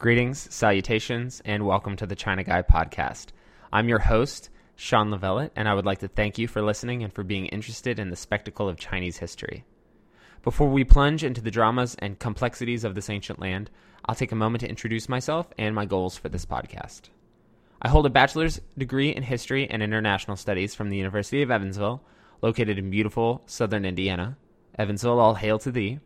Greetings, salutations, and welcome to the China Guy podcast. I'm your host, Sean Lavellette, and I would like to thank you for listening and for being interested in the spectacle of Chinese history. Before we plunge into the dramas and complexities of this ancient land, I'll take a moment to introduce myself and my goals for this podcast. I hold a bachelor's degree in history and international studies from the University of Evansville, located in beautiful southern Indiana. Evansville, all hail to thee.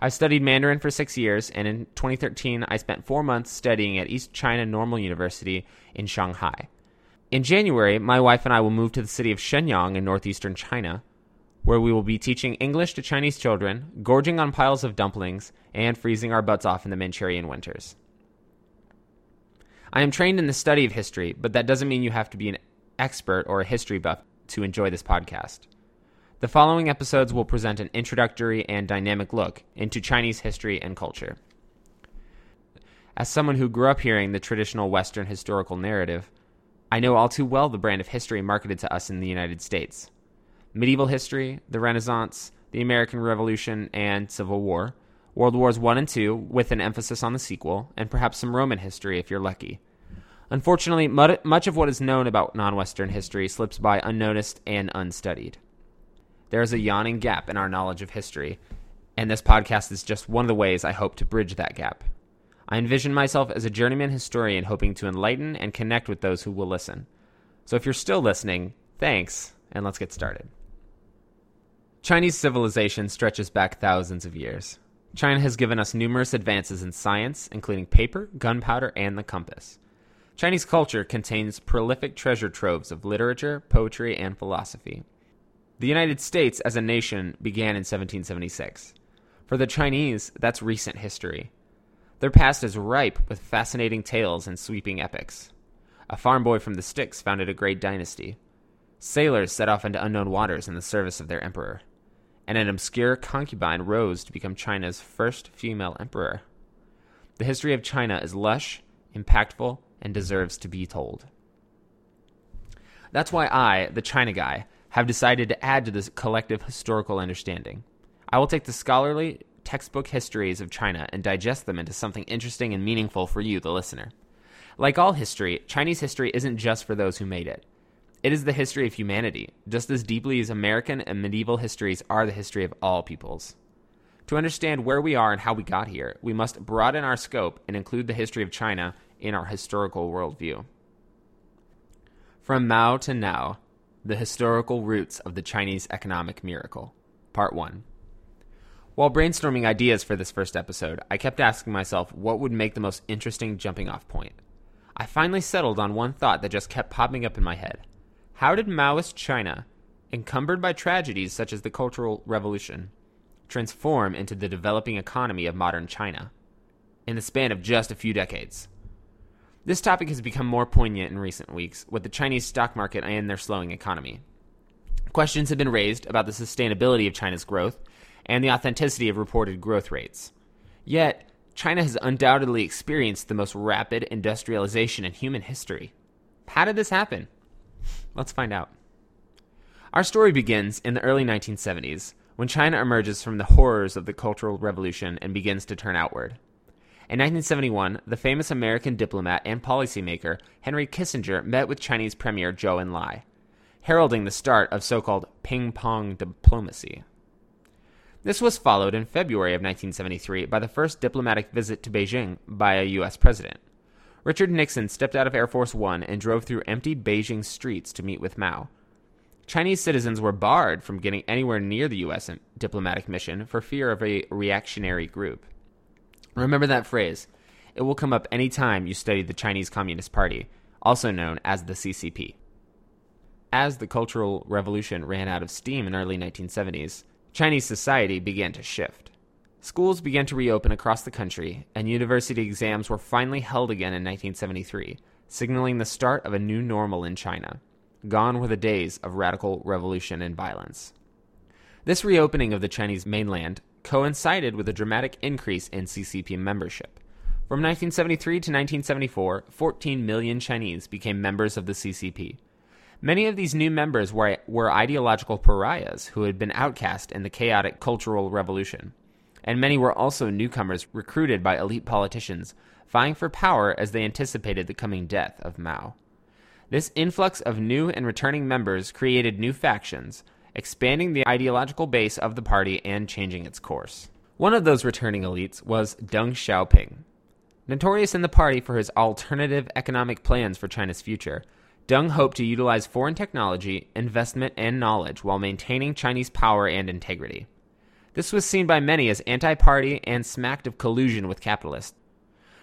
I studied Mandarin for six years, and in 2013, I spent four months studying at East China Normal University in Shanghai. In January, my wife and I will move to the city of Shenyang in northeastern China, where we will be teaching English to Chinese children, gorging on piles of dumplings, and freezing our butts off in the Manchurian winters. I am trained in the study of history, but that doesn't mean you have to be an expert or a history buff to enjoy this podcast. The following episodes will present an introductory and dynamic look into Chinese history and culture. As someone who grew up hearing the traditional Western historical narrative, I know all too well the brand of history marketed to us in the United States. Medieval history, the Renaissance, the American Revolution, and Civil War, World Wars I and II, with an emphasis on the sequel, and perhaps some Roman history if you're lucky. Unfortunately, much of what is known about non Western history slips by unnoticed and unstudied. There is a yawning gap in our knowledge of history, and this podcast is just one of the ways I hope to bridge that gap. I envision myself as a journeyman historian hoping to enlighten and connect with those who will listen. So if you're still listening, thanks, and let's get started. Chinese civilization stretches back thousands of years. China has given us numerous advances in science, including paper, gunpowder, and the compass. Chinese culture contains prolific treasure troves of literature, poetry, and philosophy. The United States as a nation began in 1776. For the Chinese, that's recent history. Their past is ripe with fascinating tales and sweeping epics. A farm boy from the sticks founded a great dynasty. Sailors set off into unknown waters in the service of their emperor. And an obscure concubine rose to become China's first female emperor. The history of China is lush, impactful, and deserves to be told. That's why I, the China guy, have decided to add to this collective historical understanding. I will take the scholarly textbook histories of China and digest them into something interesting and meaningful for you, the listener. Like all history, Chinese history isn't just for those who made it. It is the history of humanity, just as deeply as American and medieval histories are the history of all peoples. To understand where we are and how we got here, we must broaden our scope and include the history of China in our historical worldview. From Mao to now, the Historical Roots of the Chinese Economic Miracle, Part 1. While brainstorming ideas for this first episode, I kept asking myself what would make the most interesting jumping off point. I finally settled on one thought that just kept popping up in my head. How did Maoist China, encumbered by tragedies such as the Cultural Revolution, transform into the developing economy of modern China in the span of just a few decades? This topic has become more poignant in recent weeks with the Chinese stock market and their slowing economy. Questions have been raised about the sustainability of China's growth and the authenticity of reported growth rates. Yet, China has undoubtedly experienced the most rapid industrialization in human history. How did this happen? Let's find out. Our story begins in the early 1970s when China emerges from the horrors of the Cultural Revolution and begins to turn outward. In 1971, the famous American diplomat and policymaker Henry Kissinger met with Chinese Premier Zhou Enlai, heralding the start of so called ping pong diplomacy. This was followed in February of 1973 by the first diplomatic visit to Beijing by a U.S. president. Richard Nixon stepped out of Air Force One and drove through empty Beijing streets to meet with Mao. Chinese citizens were barred from getting anywhere near the U.S. diplomatic mission for fear of a reactionary group. Remember that phrase. It will come up any time you study the Chinese Communist Party, also known as the CCP. As the Cultural Revolution ran out of steam in early 1970s, Chinese society began to shift. Schools began to reopen across the country, and university exams were finally held again in 1973, signaling the start of a new normal in China. Gone were the days of radical revolution and violence. This reopening of the Chinese mainland coincided with a dramatic increase in CCP membership. From 1973 to 1974, 14 million Chinese became members of the CCP. Many of these new members were, were ideological pariahs who had been outcast in the chaotic Cultural Revolution. And many were also newcomers recruited by elite politicians vying for power as they anticipated the coming death of Mao. This influx of new and returning members created new factions, expanding the ideological base of the party and changing its course. One of those returning elites was Deng Xiaoping. Notorious in the party for his alternative economic plans for China's future, Deng hoped to utilize foreign technology, investment, and knowledge while maintaining Chinese power and integrity. This was seen by many as anti party and smacked of collusion with capitalists.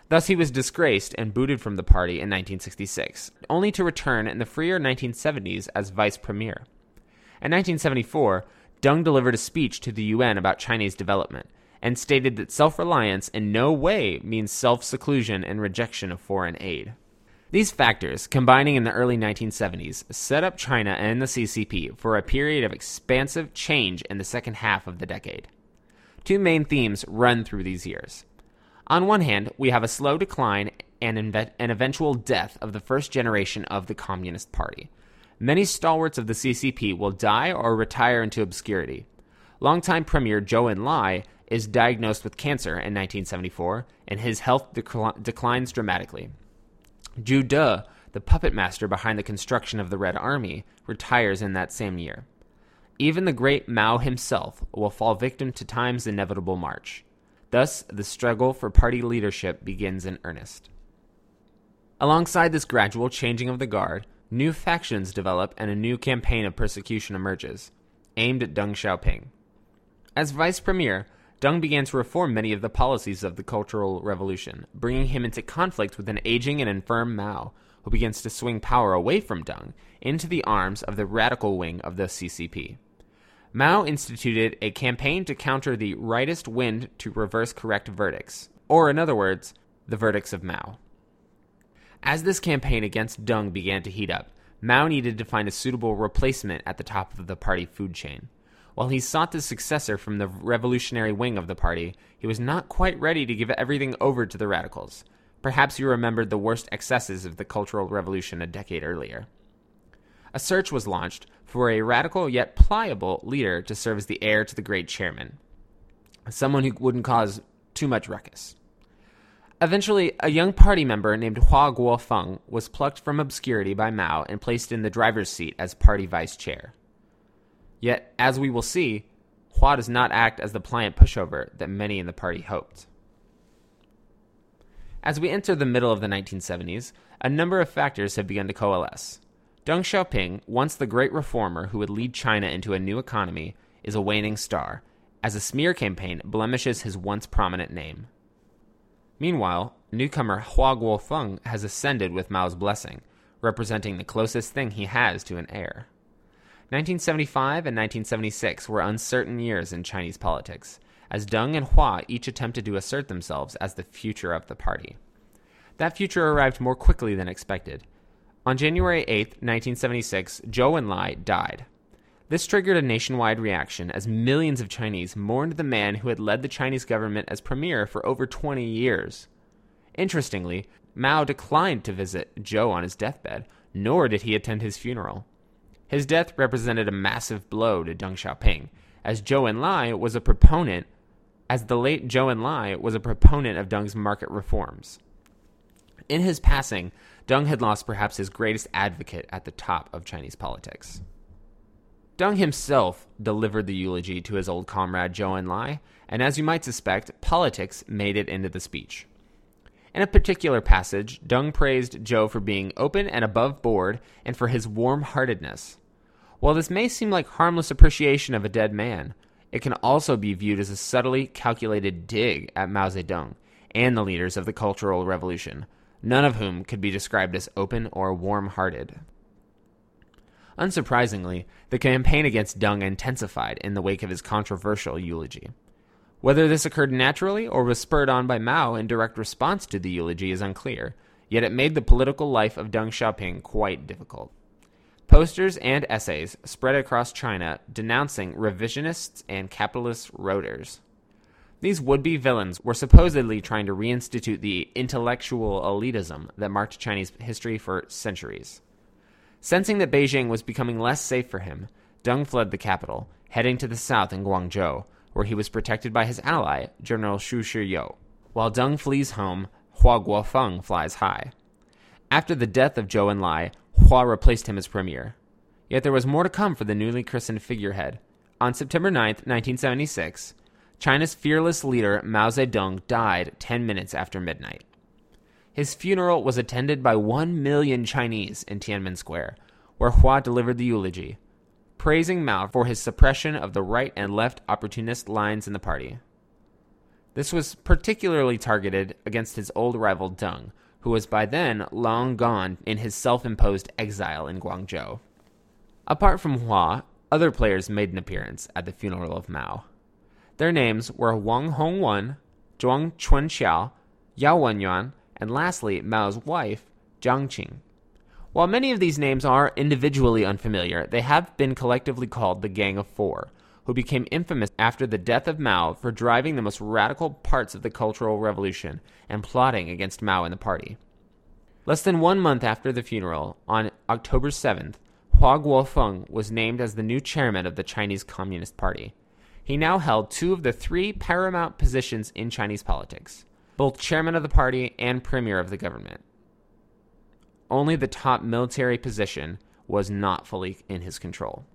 Thus, he was disgraced and booted from the party in 1966, only to return in the freer 1970s as vice premier. In 1974, Deng delivered a speech to the UN about Chinese development and stated that self reliance in no way means self seclusion and rejection of foreign aid. These factors, combining in the early 1970s, set up China and the CCP for a period of expansive change in the second half of the decade. Two main themes run through these years. On one hand, we have a slow decline and an eventual death of the first generation of the Communist Party. Many stalwarts of the CCP will die or retire into obscurity. Longtime Premier Zhou Enlai is diagnosed with cancer in 1974, and his health decl- declines dramatically. Zhu De, the puppet master behind the construction of the Red Army, retires in that same year. Even the great Mao himself will fall victim to time's inevitable march. Thus, the struggle for party leadership begins in earnest. Alongside this gradual changing of the guard, new factions develop and a new campaign of persecution emerges, aimed at Deng Xiaoping. As vice premier, Deng began to reform many of the policies of the Cultural Revolution, bringing him into conflict with an aging and infirm Mao, who begins to swing power away from Deng into the arms of the radical wing of the CCP. Mao instituted a campaign to counter the rightist wind to reverse correct verdicts, or in other words, the verdicts of Mao. As this campaign against Deng began to heat up, Mao needed to find a suitable replacement at the top of the party food chain. While he sought the successor from the revolutionary wing of the party, he was not quite ready to give everything over to the radicals. Perhaps you remembered the worst excesses of the Cultural Revolution a decade earlier. A search was launched for a radical yet pliable leader to serve as the heir to the great chairman, someone who wouldn't cause too much ruckus. Eventually, a young party member named Hua Guofeng was plucked from obscurity by Mao and placed in the driver's seat as party vice chair. Yet, as we will see, Hua does not act as the pliant pushover that many in the party hoped. As we enter the middle of the 1970s, a number of factors have begun to coalesce. Deng Xiaoping, once the great reformer who would lead China into a new economy, is a waning star, as a smear campaign blemishes his once prominent name. Meanwhile, newcomer Hua Guofeng has ascended with Mao's blessing, representing the closest thing he has to an heir. 1975 and 1976 were uncertain years in Chinese politics, as Deng and Hua each attempted to assert themselves as the future of the party. That future arrived more quickly than expected. On January 8, 1976, Zhou Enlai died. This triggered a nationwide reaction as millions of Chinese mourned the man who had led the Chinese government as premier for over 20 years. Interestingly, Mao declined to visit Zhou on his deathbed, nor did he attend his funeral. His death represented a massive blow to Deng Xiaoping, as Zhou Enlai was a proponent, as the late Zhou Enlai was a proponent of Deng's market reforms. In his passing, Deng had lost perhaps his greatest advocate at the top of Chinese politics. Deng himself delivered the eulogy to his old comrade Zhou Enlai, and as you might suspect, politics made it into the speech. In a particular passage, Deng praised Zhou for being open and above board and for his warm heartedness. While this may seem like harmless appreciation of a dead man, it can also be viewed as a subtly calculated dig at Mao Zedong and the leaders of the Cultural Revolution, none of whom could be described as open or warm hearted. Unsurprisingly, the campaign against Deng intensified in the wake of his controversial eulogy. Whether this occurred naturally or was spurred on by Mao in direct response to the eulogy is unclear, yet it made the political life of Deng Xiaoping quite difficult. Posters and essays spread across China denouncing revisionists and capitalist roaders. These would be villains were supposedly trying to reinstitute the intellectual elitism that marked Chinese history for centuries. Sensing that Beijing was becoming less safe for him, Deng fled the capital, heading to the south in Guangzhou, where he was protected by his ally, General Xu Shiyou. While Deng flees home, Hua Guofeng flies high. After the death of Zhou Enlai, Hua replaced him as premier. Yet there was more to come for the newly christened figurehead. On September 9, 1976, China's fearless leader Mao Zedong died 10 minutes after midnight. His funeral was attended by 1 million Chinese in Tiananmen Square, where Hua delivered the eulogy, praising Mao for his suppression of the right and left opportunist lines in the party. This was particularly targeted against his old rival Deng, who was by then long gone in his self imposed exile in Guangzhou. Apart from Hua, other players made an appearance at the funeral of Mao. Their names were Wang Hongwen, Zhang Chunqiao, Yao Wenyuan, and lastly, Mao's wife, Jiang Qing. While many of these names are individually unfamiliar, they have been collectively called the Gang of Four, who became infamous after the death of Mao for driving the most radical parts of the Cultural Revolution and plotting against Mao and the party. Less than one month after the funeral, on October 7th, Hua Guofeng was named as the new chairman of the Chinese Communist Party. He now held two of the three paramount positions in Chinese politics, both chairman of the party and premier of the government. Only the top military position was not fully in his control.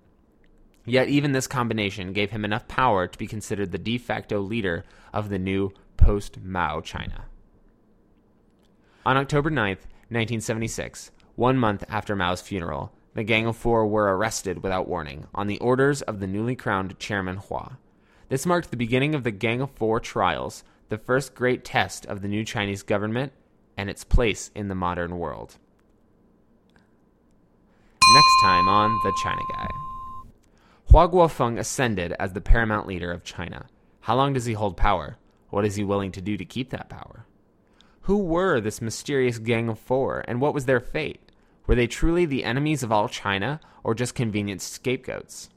Yet, even this combination gave him enough power to be considered the de facto leader of the new post Mao China. On October 9th, 1976, one month after Mao's funeral, the Gang of Four were arrested without warning on the orders of the newly crowned Chairman Hua. This marked the beginning of the Gang of Four trials, the first great test of the new Chinese government and its place in the modern world. Next time on The China Guy. Hua Guofeng ascended as the paramount leader of China. How long does he hold power? What is he willing to do to keep that power? Who were this mysterious gang of four, and what was their fate? Were they truly the enemies of all China, or just convenient scapegoats?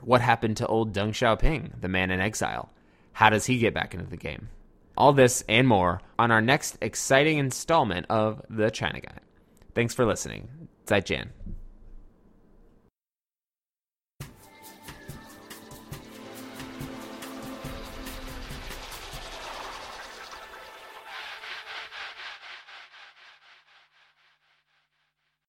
What happened to old Deng Xiaoping, the man in exile? How does he get back into the game? All this and more on our next exciting installment of The China Guy. Thanks for listening. 再见。